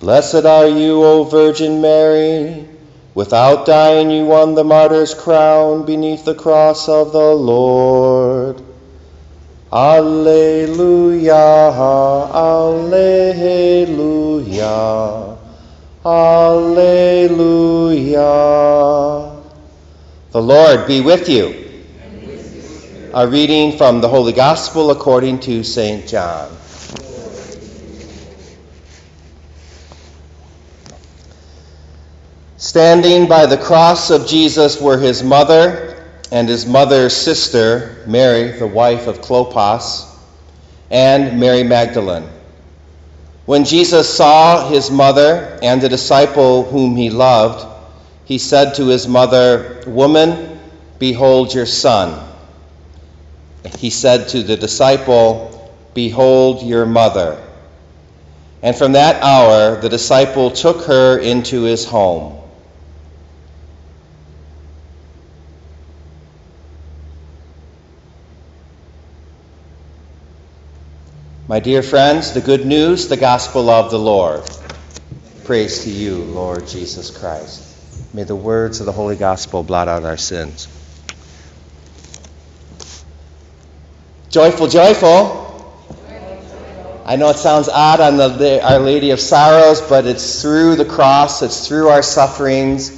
Blessed are you, O Virgin Mary. Without dying, you won the martyr's crown beneath the cross of the Lord. Alleluia, Alleluia, Alleluia. The Lord be with you. A reading from the Holy Gospel according to St. John. Standing by the cross of Jesus were his mother and his mother's sister, Mary, the wife of Clopas, and Mary Magdalene. When Jesus saw his mother and the disciple whom he loved, he said to his mother, Woman, behold your son. He said to the disciple, Behold your mother. And from that hour, the disciple took her into his home. My dear friends, the good news, the gospel of the Lord. Praise to you, Lord Jesus Christ. May the words of the Holy Gospel blot out our sins. Joyful, joyful. I know it sounds odd on the, the, Our Lady of Sorrows, but it's through the cross, it's through our sufferings,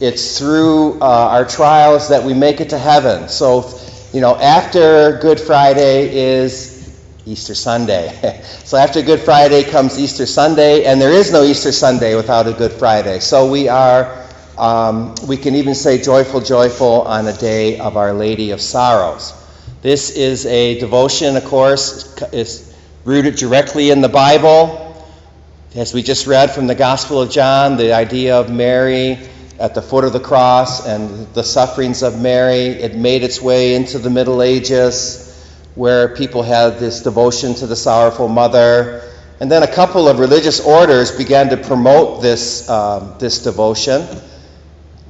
it's through uh, our trials that we make it to heaven. So, you know, after Good Friday is Easter Sunday. so after Good Friday comes Easter Sunday, and there is no Easter Sunday without a Good Friday. So we are, um, we can even say joyful, joyful on a day of Our Lady of Sorrows. This is a devotion, of course, is rooted directly in the Bible. As we just read from the Gospel of John, the idea of Mary at the foot of the cross and the sufferings of Mary, it made its way into the Middle Ages where people had this devotion to the sorrowful mother. And then a couple of religious orders began to promote this, um, this devotion,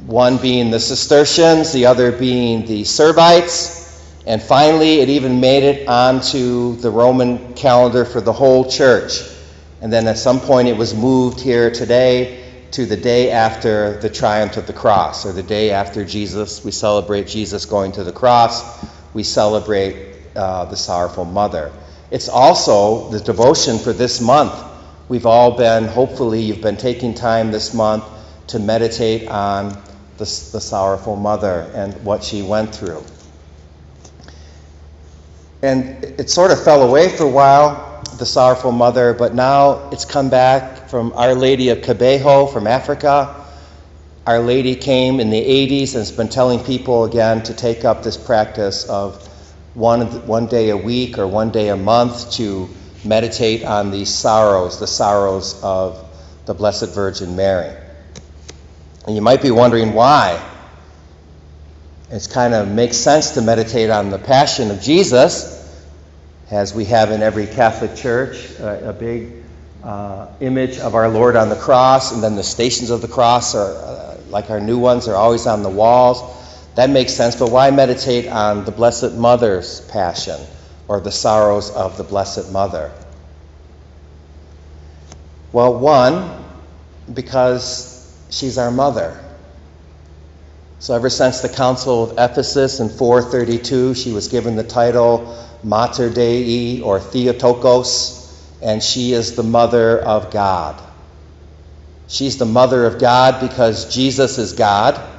one being the Cistercians, the other being the Servites. And finally, it even made it onto the Roman calendar for the whole church. And then at some point, it was moved here today to the day after the triumph of the cross, or the day after Jesus. We celebrate Jesus going to the cross. We celebrate uh, the sorrowful mother. It's also the devotion for this month. We've all been, hopefully, you've been taking time this month to meditate on the, the sorrowful mother and what she went through. And it sort of fell away for a while, the sorrowful mother, but now it's come back from Our Lady of Kibeho from Africa. Our Lady came in the 80s and has been telling people again to take up this practice of one, one day a week or one day a month to meditate on these sorrows, the sorrows of the Blessed Virgin Mary. And you might be wondering why. It kind of makes sense to meditate on the passion of Jesus, as we have in every Catholic church, uh, a big uh, image of our Lord on the cross, and then the stations of the cross are uh, like our new ones are always on the walls. That makes sense, but why meditate on the Blessed Mother's passion or the sorrows of the Blessed Mother? Well, one, because she's our mother. So, ever since the Council of Ephesus in 432, she was given the title Mater Dei or Theotokos, and she is the mother of God. She's the mother of God because Jesus is God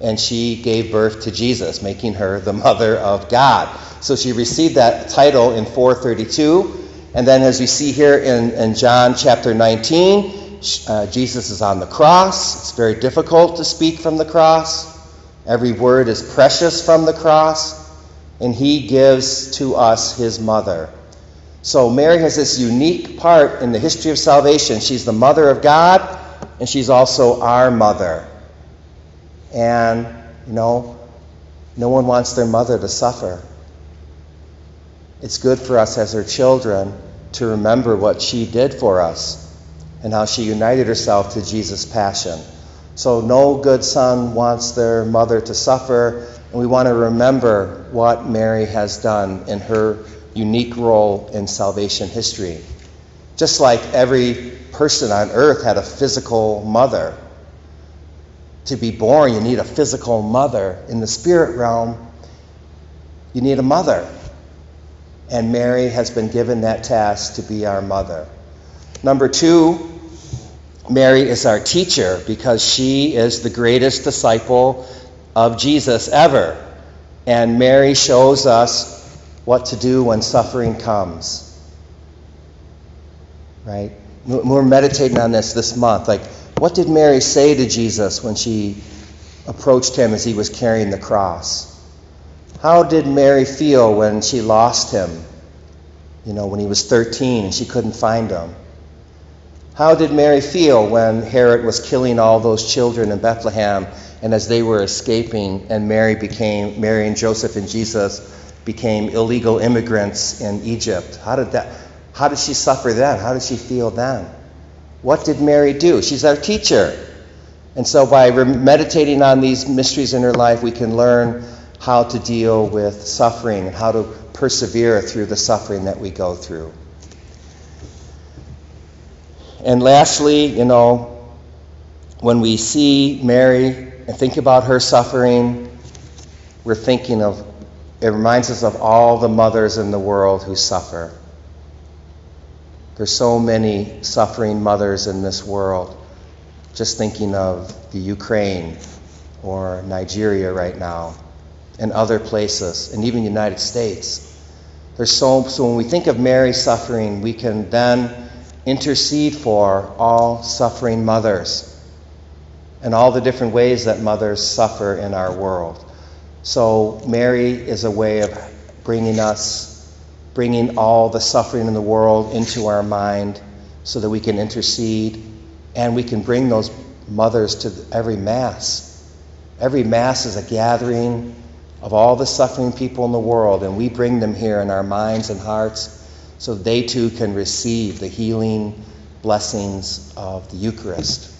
and she gave birth to Jesus, making her the mother of God. So she received that title in 432. And then, as we see here in, in John chapter 19, uh, Jesus is on the cross. It's very difficult to speak from the cross. Every word is precious from the cross. And he gives to us his mother. So Mary has this unique part in the history of salvation. She's the mother of God, and she's also our mother. And, you know, no one wants their mother to suffer. It's good for us as her children to remember what she did for us and how she united herself to Jesus' passion. So, no good son wants their mother to suffer, and we want to remember what Mary has done in her unique role in salvation history. Just like every person on earth had a physical mother. To be born, you need a physical mother. In the spirit realm, you need a mother. And Mary has been given that task to be our mother. Number two, Mary is our teacher because she is the greatest disciple of Jesus ever. And Mary shows us what to do when suffering comes. Right? We're meditating on this this month. Like, what did Mary say to Jesus when she approached him as he was carrying the cross? How did Mary feel when she lost him? You know, when he was 13 and she couldn't find him? How did Mary feel when Herod was killing all those children in Bethlehem and as they were escaping and Mary became Mary and Joseph and Jesus became illegal immigrants in Egypt? How did that how did she suffer then? How did she feel then? What did Mary do? She's our teacher. And so by meditating on these mysteries in her life, we can learn how to deal with suffering and how to persevere through the suffering that we go through. And lastly, you know, when we see Mary and think about her suffering, we're thinking of, it reminds us of all the mothers in the world who suffer. There's so many suffering mothers in this world. Just thinking of the Ukraine or Nigeria right now and other places, and even the United States. There's so, so when we think of Mary's suffering, we can then intercede for all suffering mothers and all the different ways that mothers suffer in our world. So, Mary is a way of bringing us, bringing all the suffering in the world into our mind so that we can intercede and we can bring those mothers to every Mass. Every Mass is a gathering of all the suffering people in the world, and we bring them here in our minds and hearts so they too can receive the healing blessings of the Eucharist.